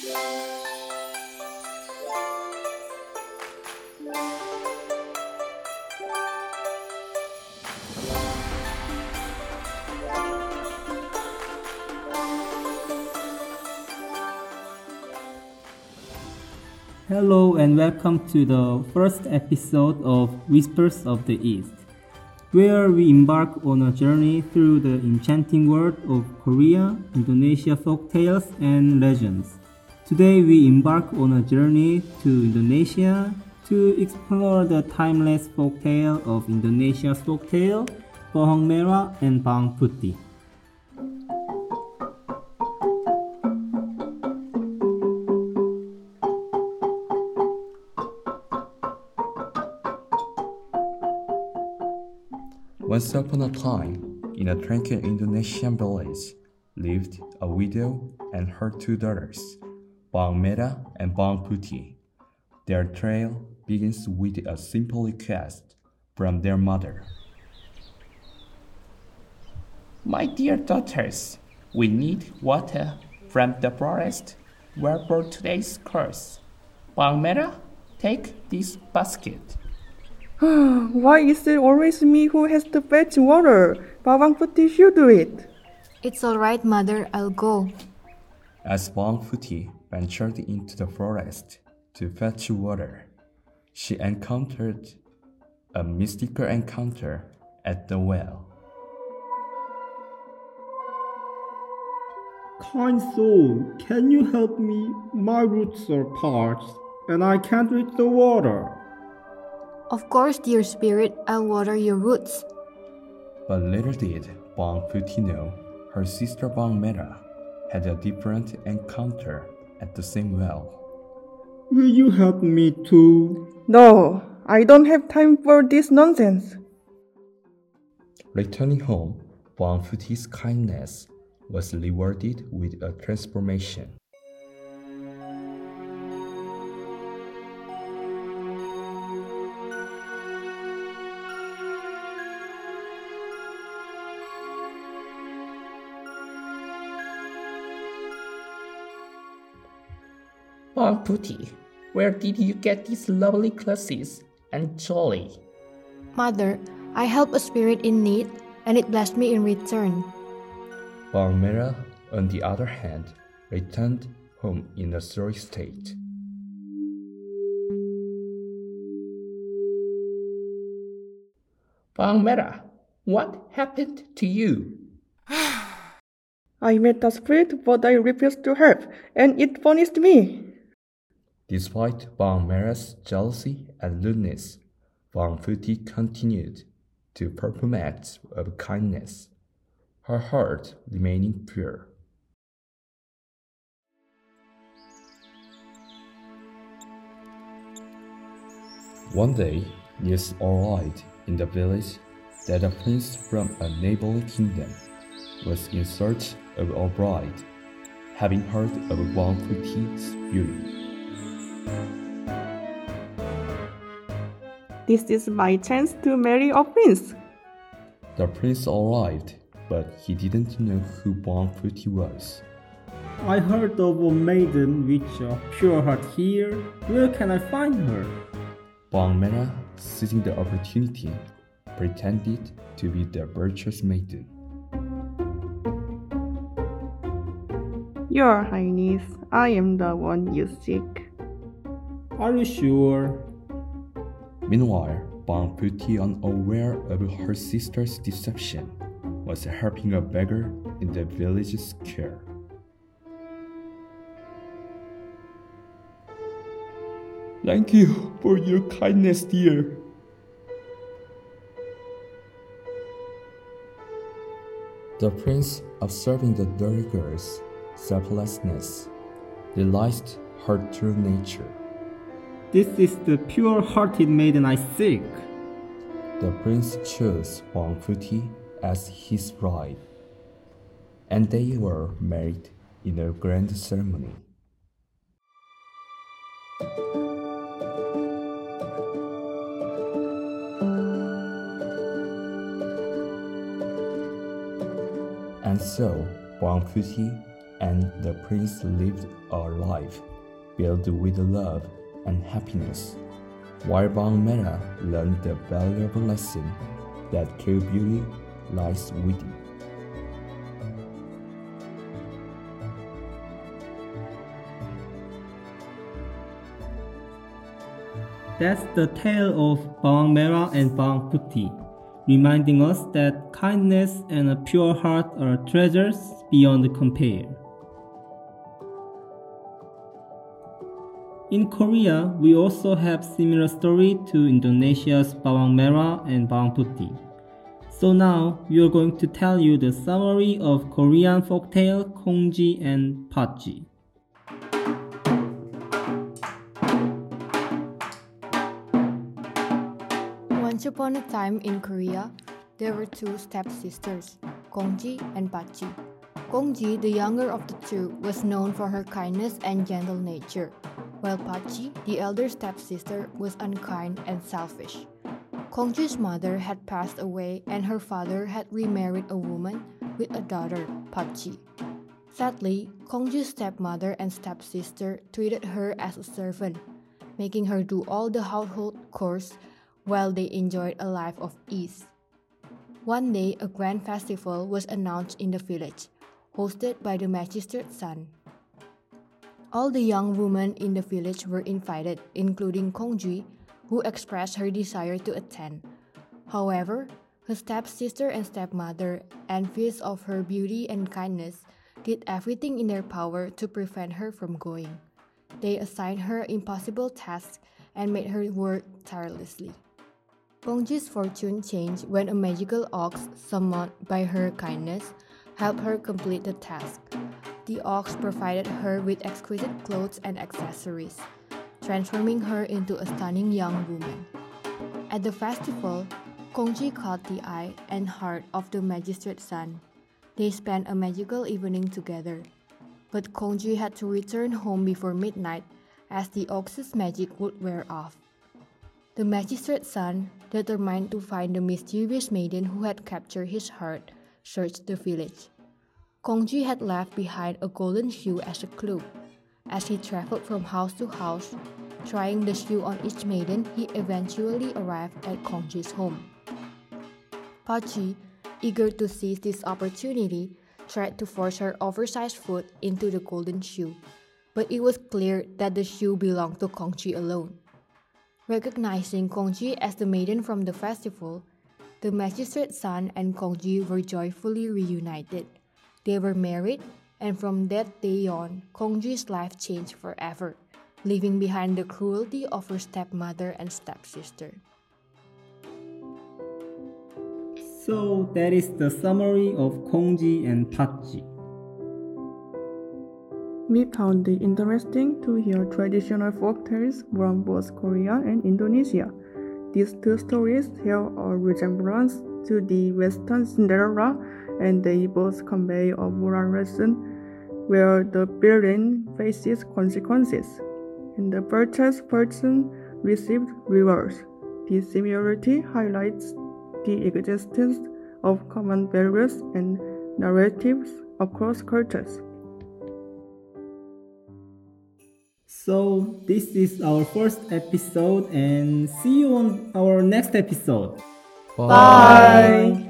Hello and welcome to the first episode of Whispers of the East, where we embark on a journey through the enchanting world of Korea, Indonesia folk tales and legends. Today we embark on a journey to Indonesia to explore the timeless folk tale of Indonesia's folk tale, Bawang Merah and Bawang Putih. Once upon a time, in a tranquil Indonesian village, lived a widow and her two daughters, Bawang Merah and Bawang Putih. Their trail begins with a simple request from their mother. My dear daughters, we need water from the forest. where for today's course. Bawang Merah, take this basket. Why is it always me who has to fetch water? Bawang Putih should do it. It's alright, mother, I'll go. As Bawang Putih ventured into the forest to fetch water, she encountered a mystical encounter at the well. Kind soul, can you help me? My roots are parched and I can't reach the water. Of course, dear spirit, I'll water your roots. But little did Bawang Putih know her sister Bawang Merah had a different encounter at the same well. Will you help me too? No, I don't have time for this nonsense. Returning home, Bawang Putih's kindness was rewarded with a transformation. Oh, Bawang Putih, where did you get these lovely classes and jolly? Mother, I helped a spirit in need, and it blessed me in return. Bawang Merah, on the other hand, returned home in a sorry state. Bawang Merah, what happened to you? I met a spirit, but I refused to help, and it punished me. Despite Bawang Merah's jealousy and rudeness, Bawang Putih continued to perform acts of kindness, her heart remaining pure. One day, news arrived in the village that a prince from a neighboring kingdom was in search of a bride, having heard of Bawang Putih's beauty. This is my chance to marry a prince. The prince arrived, but he didn't know who Bawang Putih was. I heard of a maiden with a pure heart here. Where can I find her? Bawang Merah, seizing the opportunity, pretended to be the virtuous maiden. Your Highness, I am the one you seek. Are you sure? Meanwhile, Bawang Putih, unaware of her sister's deception, was helping a beggar in the village's care. Thank you for your kindness, dear. The prince, observing the dirty girl's selflessness, realized her true nature. This is the pure hearted maiden I seek. The prince chose Putih as his bride, and they were married in a grand ceremony. And so, Putih and the prince lived a life filled with love and happiness, while Bawang Merah learned the valuable lesson that true beauty lies within. That's the tale of Bawang Merah and Bawang Putih, reminding us that kindness and a pure heart are treasures beyond compare. In Korea, we also have similar story to Indonesia's Bawang Merah and Bawang Putih. So now we are going to tell you the summary of Korean folktale Kongji and Patji. Once upon a time in Korea, there were two stepsisters, Kongji and Patji. Kongji, the younger of the two, was known for her kindness and gentle nature, while Patji, the elder stepsister, was unkind and selfish. Kongji's mother had passed away and her father had remarried a woman with a daughter, Patji. Sadly, Kongji's stepmother and stepsister treated her as a servant, making her do all the household chores while they enjoyed a life of ease. One day, a grand festival was announced in the village, hosted by the magistrate's son. All the young women in the village were invited, including Kongji, who expressed her desire to attend. However, her stepsister and stepmother, envious of her beauty and kindness, did everything in their power to prevent her from going. They assigned her impossible tasks and made her work tirelessly. Kongji's fortune changed when a magical ox, summoned by her kindness, helped her complete the task. The ox provided her with exquisite clothes and accessories, transforming her into a stunning young woman. At the festival, Kongji caught the eye and heart of the magistrate's son. They spent a magical evening together. But Kongji had to return home before midnight as the ox's magic would wear off. The magistrate's son, determined to find the mysterious maiden who had captured his heart, searched the village. Kongji had left behind a golden shoe as a clue. As he traveled from house to house, trying the shoe on each maiden, he eventually arrived at Kongji's home. Patji, eager to seize this opportunity, tried to force her oversized foot into the golden shoe, but it was clear that the shoe belonged to Kongji alone. Recognizing Kongji as the maiden from the festival, the magistrate's son and Kongji were joyfully reunited. They were married, and from that day on, Kongji's life changed forever, leaving behind the cruelty of her stepmother and stepsister. So that is the summary of Kongji and Patji. We found it interesting to hear traditional folk tales from both Korea and Indonesia. These two stories share a resemblance to the Western Cinderella, and they both convey a moral lesson where the villain faces consequences and the virtuous person received rewards. This similarity highlights the existence of common values and narratives across cultures. So this is our first episode and see you on our next episode. Bye. Bye.